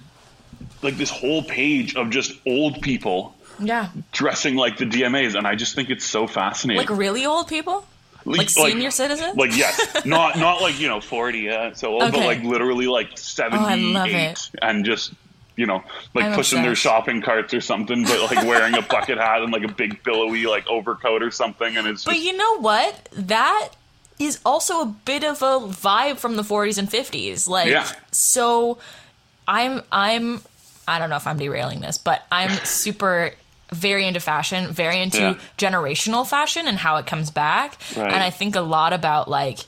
like this whole page of just old people yeah. dressing like the DMAs, and I just think it's so fascinating. Like really old people? Like senior citizens? Like yes, not not like you know forty, yeah, so old, but Okay. Oh, like literally like seventy love eight, it. and just you know like I'm pushing their shopping carts or something, but like wearing a bucket hat and like a big billowy like overcoat or something, and it's just... But you know what? That is also a bit of a vibe from the 40s and 50s. Like Yeah. so I'm I'm I don't know if I'm derailing this, but I'm super very into fashion, very into Yeah. generational fashion and how it comes back. Right. And I think a lot about like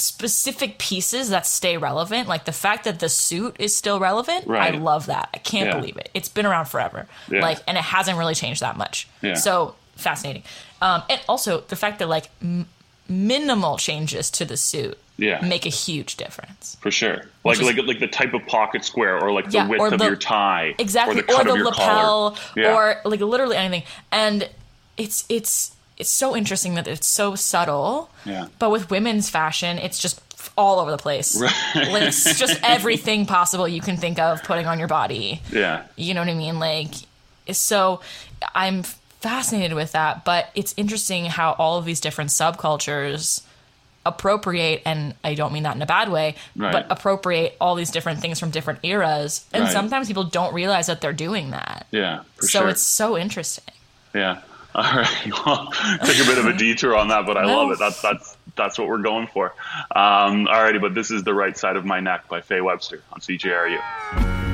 specific pieces that stay relevant. Like the fact that the suit is still relevant. Right. I love that. I can't Yeah. believe it. It's been around forever. Yeah. Like, and it hasn't really changed that much. Yeah. So fascinating. Um, and also the fact that like m- minimal changes to the suit Yeah. make a huge difference. for sure. Like is- like like the type of pocket square or like the Yeah, width of the- your tie exactly or the cut the of your lapel collar. Or like literally anything and it's it's it's so interesting that it's so subtle Yeah. but with women's fashion it's just all over the place like it's just everything possible you can think of putting on your body yeah. you know what i mean like so i'm fascinated with that but it's interesting how all of these different subcultures appropriate and i don't mean that in a bad way Right. but appropriate all these different things from different eras and Right. sometimes people don't realize that they're doing that Yeah. So sure. it's so interesting Yeah. All right. Well, took a bit of a detour on that, but I love it. That's that's that's what we're going for. Um, all righty, but this is the right side of my neck by Faye Webster on CJRU.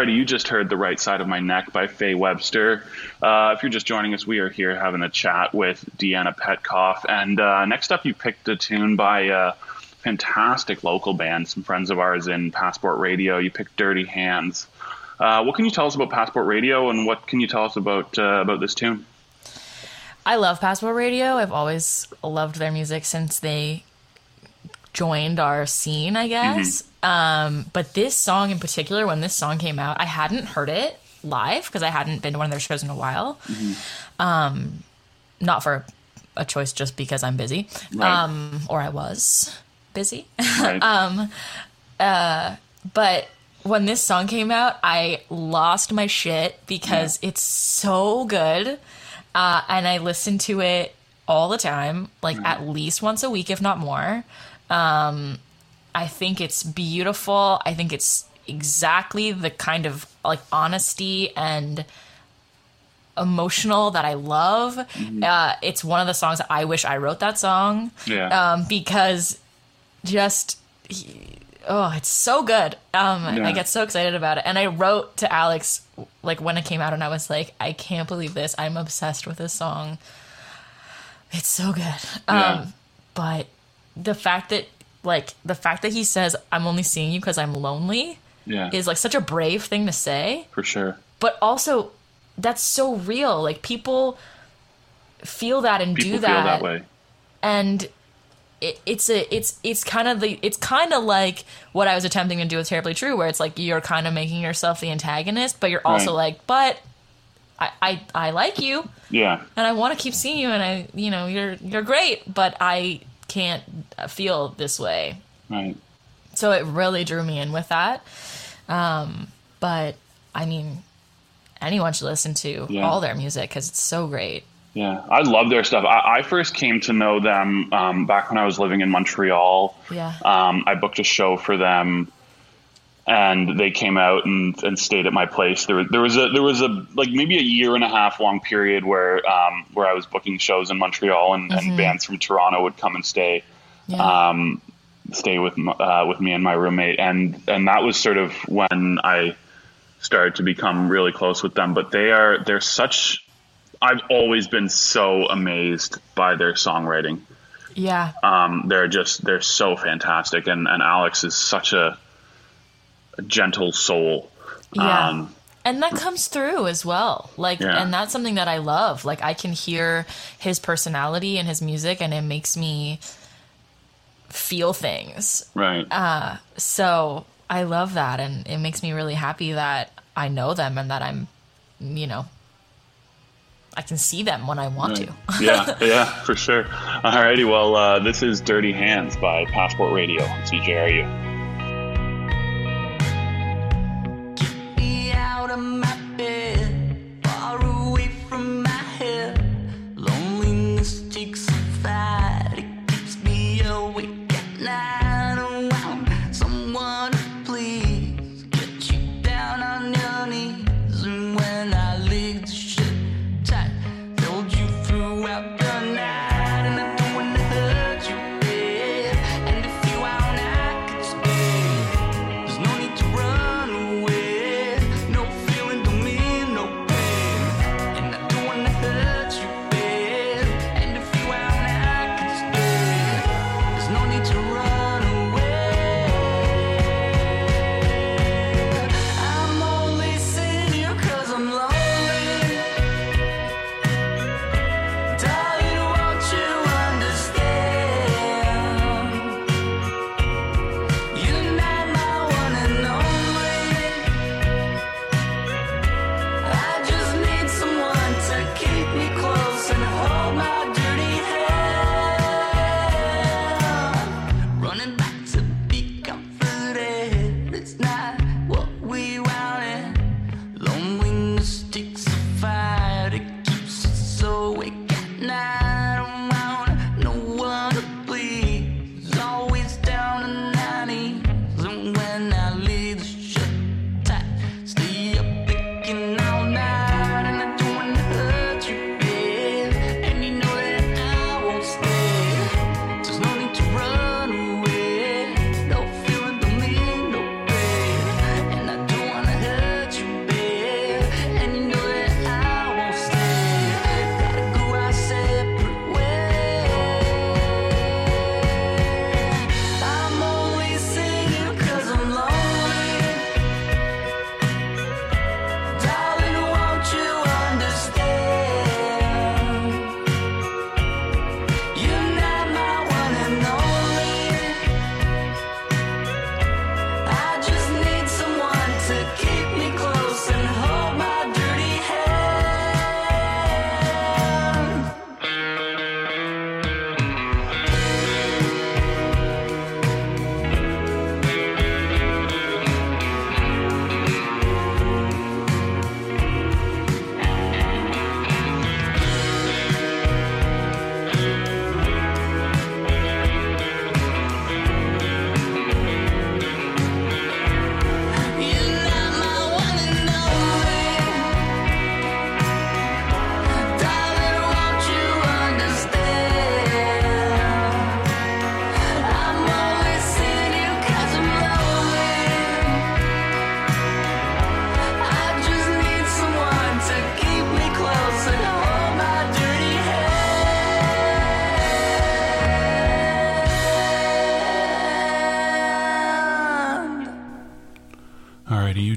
Alrighty, you just heard The Right Side of My Neck by Faye Webster. Uh, if you're just joining us, we are here having a chat with Deanna Petkoff. And uh, next up, you picked a tune by a fantastic local band, some friends of ours in Passport Radio. You picked Dirty Hands. Uh, what can you tell us about Passport Radio, and what can you tell us about uh, about this tune? I love Passport Radio. I've always loved their music since they joined our scene, I guess. Um, but this song in particular, when this song came out, I hadn't heard it live because I hadn't been to one of their shows in a while. Um, not for a choice, just because I'm busy, Right. um, or I was busy. Right. but when this song came out, I lost my shit because it's so good. Uh, and I listen to it all the time, like at least once a week, if not more. Um, I think it's beautiful. I think it's exactly the kind of like honesty and emotional that I love. Uh, it's one of the songs that I wish I wrote that song yeah. um, because just he- oh, it's so good. Um, Yeah. I get so excited about it, and I wrote to Alex like when it came out, and I was like, I can't believe this. I'm obsessed with this song. It's so good. Yeah. Um, but the fact that like the fact that he says I'm only seeing you because I'm lonely Yeah. is like such a brave thing to say, for sure. but also that's so real. Like people feel that and People do feel that, that way. and it, it's a it's it's kind of the it's kind of like what I was attempting to do with Terribly True, where it's like you're kind of making yourself the antagonist, but you're also Right. like, but I, I I like you Yeah. and I want to keep seeing you, and I you know you're you're great, but I can't feel this way. Right. So it really drew me in with that. Um, but I mean, anyone should listen to Yeah. all their music because it's so great. Yeah, I love their stuff. I, I first came to know them um, back when I was living in Montreal. Yeah. Um, I booked a show for them, and they came out and, and stayed at my place. There, there was a there was a like maybe a year and a half long period where um, where I was booking shows in Montreal, and, and bands from Toronto would come and stay Yeah. um, stay with uh, with me and my roommate, and and that was sort of when I started to become really close with them. But they are they're such. I've always been so amazed by their songwriting. yeah. Um, they're just they're so fantastic, and and Alex is such a gentle soul. Yeah. Um, and that comes through as well. Like, Yeah. and that's something that I love. Like, I can hear his personality and his music, and it makes me feel things. right. So I love that, and it makes me really happy that I know them and that I'm, you know, I can see them when I want to. yeah, yeah, for sure. Alrighty, well, uh, this is "Dirty Hands" by Passport Radio CJRU.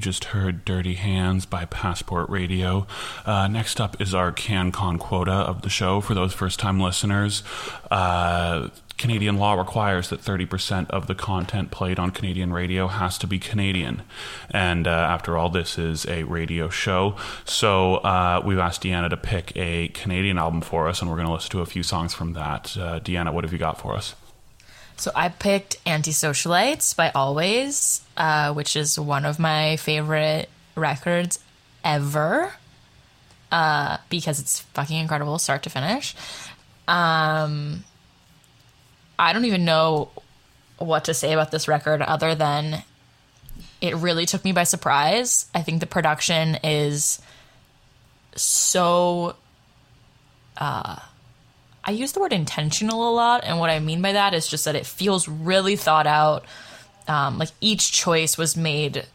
Just heard Dirty Hands by Passport Radio. Uh, next up is our CanCon quota of the show for those first time listeners. Uh, Canadian law requires that 30% of the content played on Canadian radio has to be Canadian. And uh, after all, this is a radio show. So uh, we've asked Deanna to pick a Canadian album for us, and we're going to listen to a few songs from that. Uh, Deanna, what have you got for us? So I picked Antisocialites by Alvvays, uh, which is one of my favorite records ever uh, because it's fucking incredible, start to finish. Um, I don't even know what to say about this record other than it really took me by surprise. I think the production is so uh I use the word intentional a lot and what I mean by that is just that it feels really thought out. Um like each choice was made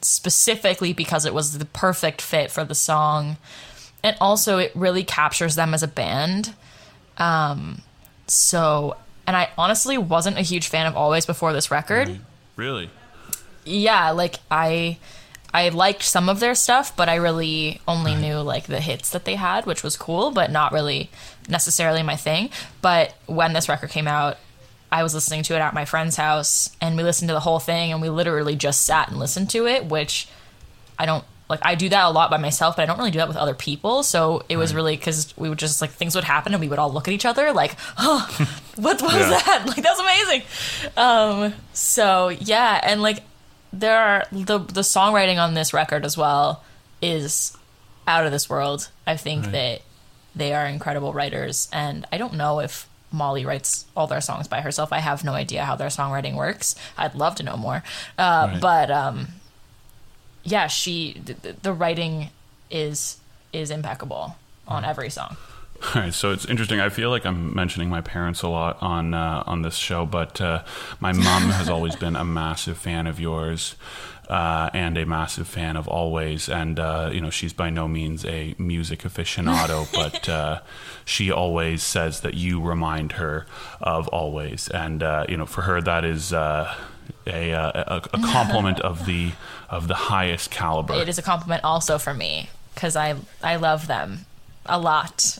specifically because it was the perfect fit for the song. And also it really captures them as a band. Um so, and I honestly wasn't a huge fan of Alvvays before this record. Really? Yeah, like I I liked some of their stuff, but I really only knew like the hits that they had, which was cool, but not really necessarily my thing. But when this record came out, I was listening to it at my friend's house and we listened to the whole thing and we literally just sat and listened to it, which I don't like I do that a lot by myself, but I don't really do that with other people. So it was really because we would just like things would happen and we would all look at each other like, oh, what, what Yeah. was that? Like that's amazing. Um, so yeah, and like there are the the songwriting on this record as well is out of this world. I think Right. that they are incredible writers, and I don't know if Molly writes all their songs by herself. I have no idea how their songwriting works. I'd love to know more, uh, Right. but um, yeah, she the, the- the writing is is impeccable on every song. All right, so it's interesting. I feel like I'm mentioning my parents a lot on uh, on this show, but uh, my mom has always been a massive fan of yours uh, and a massive fan of Alvvays. And uh, you know, she's by no means a music aficionado, but uh, she always says that you remind her of Alvvays, and uh, you know, for her that is. Uh, a, uh, a, a compliment of the of the highest caliber. It is a compliment also for me because I I love them a lot.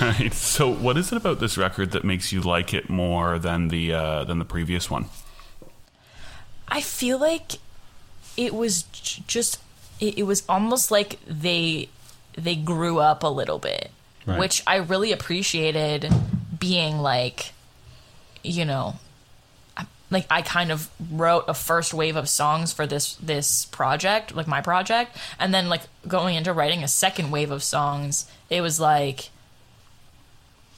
Right. So, what is it about this record that makes you like it more than the uh, than the previous one? I feel like it was j- just it, it was almost like they they grew up a little bit, Right. which I really appreciated being like you know I- like I kind of wrote a first wave of songs for this this project, like my project, and then like going into writing a second wave of songs, it was like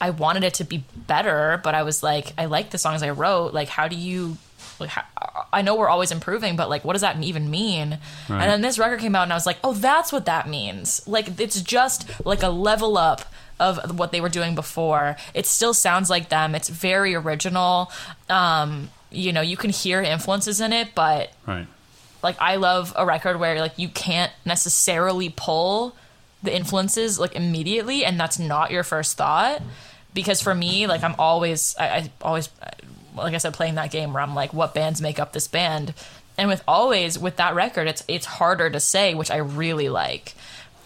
I wanted it to be better, but I was like, I like the songs I wrote. Like, how do you? Like, how, I know we're always improving, but like, what does that even mean? Right. And then this record came out, and I was like, oh, that's what that means. Like, it's just like a level up of what they were doing before. It still sounds like them. It's very original. Um, you know, you can hear influences in it, but Right. like I love a record where like you can't necessarily pull the influences like immediately and that's not your first thought. Because for me like I'm always I, I always like I said playing that game where I'm like what bands make up this band? And with Alvvays with that record it's it's harder to say which I really like.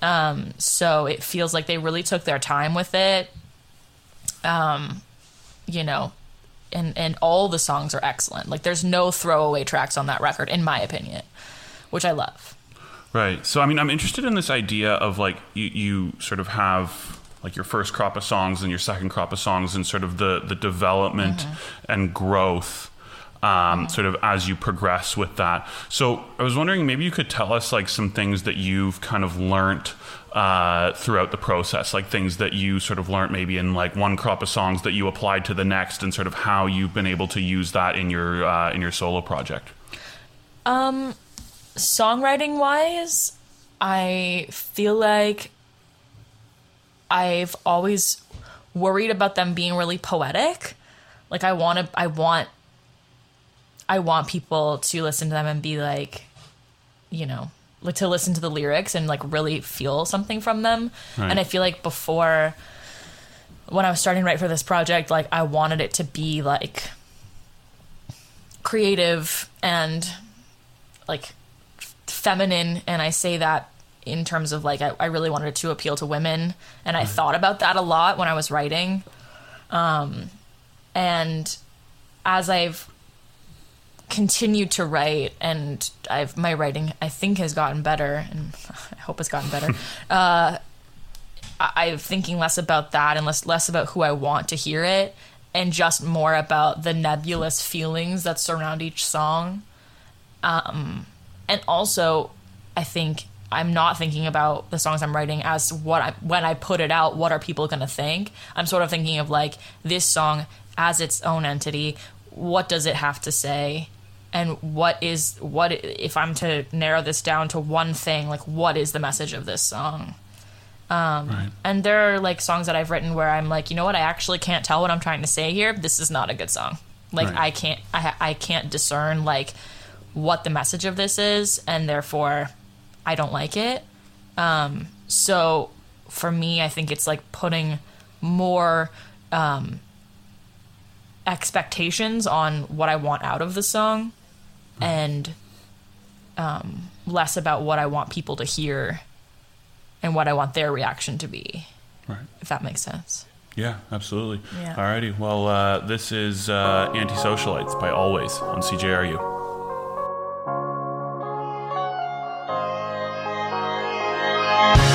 Um so it feels like they really took their time with it. Um you know and and all the songs are excellent like there's no throwaway tracks on that record in my opinion which I love Right. So, I mean, I'm interested in this idea of like you, you sort of have like your first crop of songs and your second crop of songs, and sort of the the development mm-hmm. and growth. Um, Sort of as you progress with that. So I was wondering, maybe you could tell us like some things that you've kind of learnt uh, throughout the process, like things that you sort of learnt maybe in like one crop of songs that you applied to the next, and sort of how you've been able to use that in your uh, in your solo project. songwriting wise, I feel like I've always worried about them being really poetic. Like I want to I want I want people to listen to them and be like, you know, like to listen to the lyrics and like really feel something from them. Right. And I feel like before when I was starting right for this project, like I wanted it to be like creative and like feminine and I say that in terms of like I, I really wanted it to appeal to women and I thought about that a lot when I was writing. Um and as I've continued to write and I've my writing I think has gotten better and I hope it's gotten better. uh I- I'm thinking less about that and less less about who I want to hear it and just more about the nebulous feelings that surround each song. Um, and also, I think I'm not thinking about the songs I'm writing as what I when I put it out, what are people going to think? I'm sort of thinking of like this song as its own entity. What does it have to say? And what is what if I'm to narrow this down to one thing? Like, what is the message of this song? Right. And there are like songs that I've written where I'm like, you know what, I actually can't tell what I'm trying to say here. This is not a good song. Like Right. I can't, I, I can't discern like what the message of this is, and therefore, I don't like it. Um, so for me, I think it's like putting more um, expectations on what I want out of the song, and um, less about what I want people to hear and what I want their reaction to be, Right. if that makes sense. Yeah, absolutely. Yeah. Alrighty. Well, uh, this is uh, Antisocialites by Alvvays on CJRU. You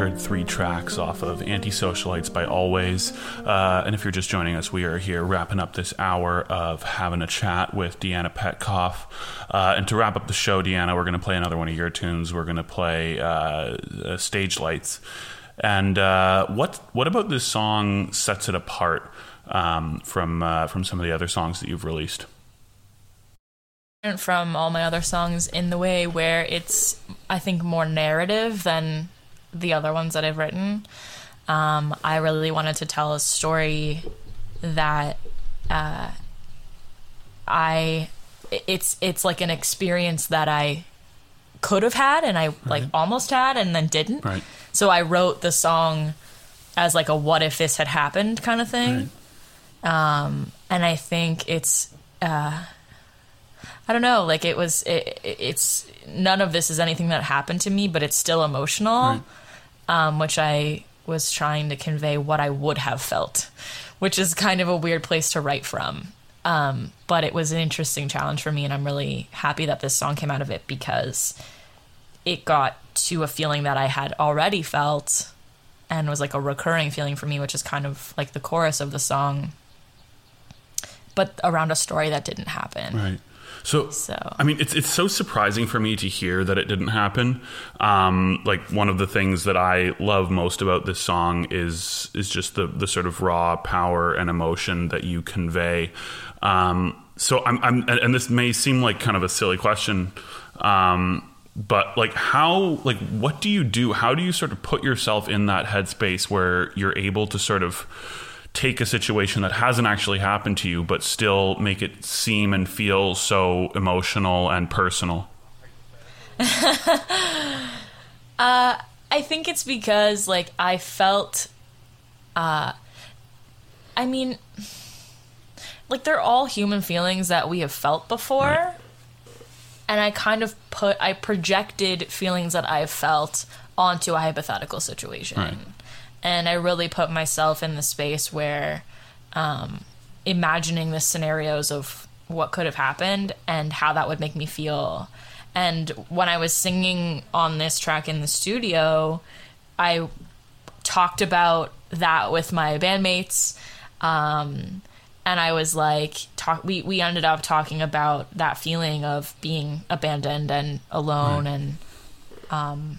heard three tracks off of Antisocialites by Alvvays. Uh, and if you're just joining us, we are here wrapping up this hour of having a chat with Deanna Petkoff. Uh, and to wrap up the show, Deanna, we're going to play another one of your tunes. We're going to play uh, uh, Stage Lights. And uh, what what about this song sets it apart um, from uh, from some of the other songs that you've released? from all my other songs in the way where it's I think more narrative than the other ones that I've written. Um, I really wanted to tell a story that uh, I it's it's like an experience that I could have had and I like almost had and then didn't. Right. So I wrote the song as like a what if this had happened kind of thing. Um, and I think it's uh, I don't know, like it was it, it's none of this is anything that happened to me, but it's still emotional. Um, which I was trying to convey what I would have felt, which is kind of a weird place to write from. Um, but it was an interesting challenge for me, and I'm really happy that this song came out of it because it got to a feeling that I had already felt and was like a recurring feeling for me, which is kind of like the chorus of the song, but around a story that didn't happen. Right. So, So- I mean, it's it's so surprising for me to hear that it didn't happen. Um, like one of the things that I love most about this song is is just the the sort of raw power and emotion that you convey. Um, so I'm, I'm and and this may seem like kind of a silly question. Um, but like how like what do you do how do you sort of put yourself in that headspace where you're able to sort of take a situation that hasn't actually happened to you, but still make it seem and feel so emotional and personal. I think it's because like I felt uh I mean like they're all human feelings that we have felt before. Right. And I kind of put I projected feelings that I've felt onto a hypothetical situation. Right. And I really put myself in the space where um imagining the scenarios of what could have happened and how that would make me feel. And when I was singing on this track in the studio, I talked about that with my bandmates. Um, and I was like, talk, we, we ended up talking about that feeling of being abandoned and alone Right. and um,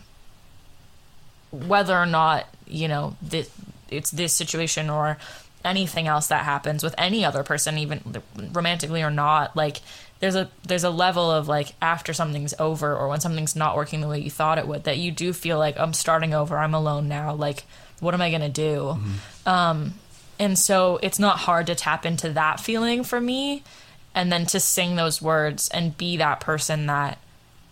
whether or not, you know, this, it's this situation or anything else that happens with any other person, even romantically or not, like there's a there's a level of like after something's over or when something's not working the way you thought it would that you do feel like I'm starting over, I'm alone now, like what am I gonna do? Um, and so it's not hard to tap into that feeling for me, and then to sing those words and be that person that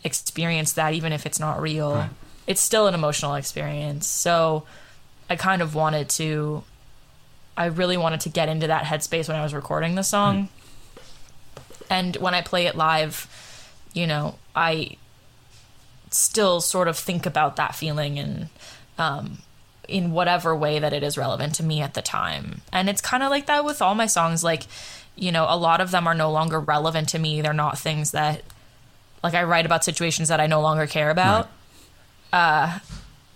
experienced that, even if it's not real. Right. It's still an emotional experience. So I kind of wanted to I really wanted to get into that headspace when I was recording the song. And when I play it live, you know, I still sort of think about that feeling and um, in whatever way that it is relevant to me at the time. And it's kind of like that with all my songs. Like, you know, a lot of them are no longer relevant to me. They're not things that, like, I write about situations that I no longer care about. Uh,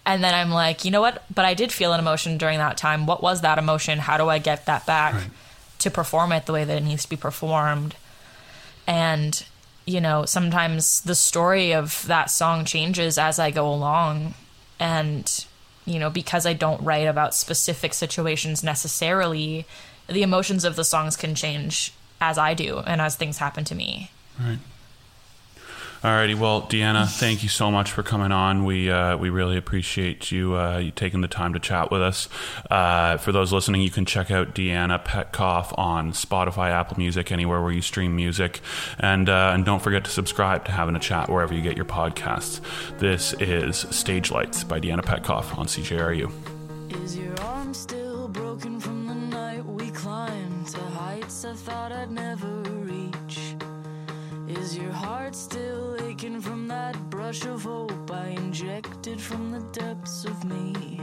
and then I'm like, you know what? But I did feel an emotion during that time. What was that emotion? How do I get that back Right. to perform it the way that it needs to be performed? And, you know, sometimes the story of that song changes as I go along. And, you know, because I don't write about specific situations necessarily, the emotions of the songs can change as I do and as things happen to me. Right. Alrighty, well, Deanna, thank you so much for coming on. We uh, we really appreciate you uh, you taking the time to chat with us. Uh, for those listening, you can check out Deanna Petkoff on Spotify, Apple Music, anywhere where you stream music, and uh, and don't forget to subscribe to having a chat wherever you get your podcasts. This is Stage Lights by Deanna Petkoff on CJRU. Is your arm still broken from the night we climbed to heights I thought I'd never reach? Is your heart still aching from that brush of hope I injected from the depths of me?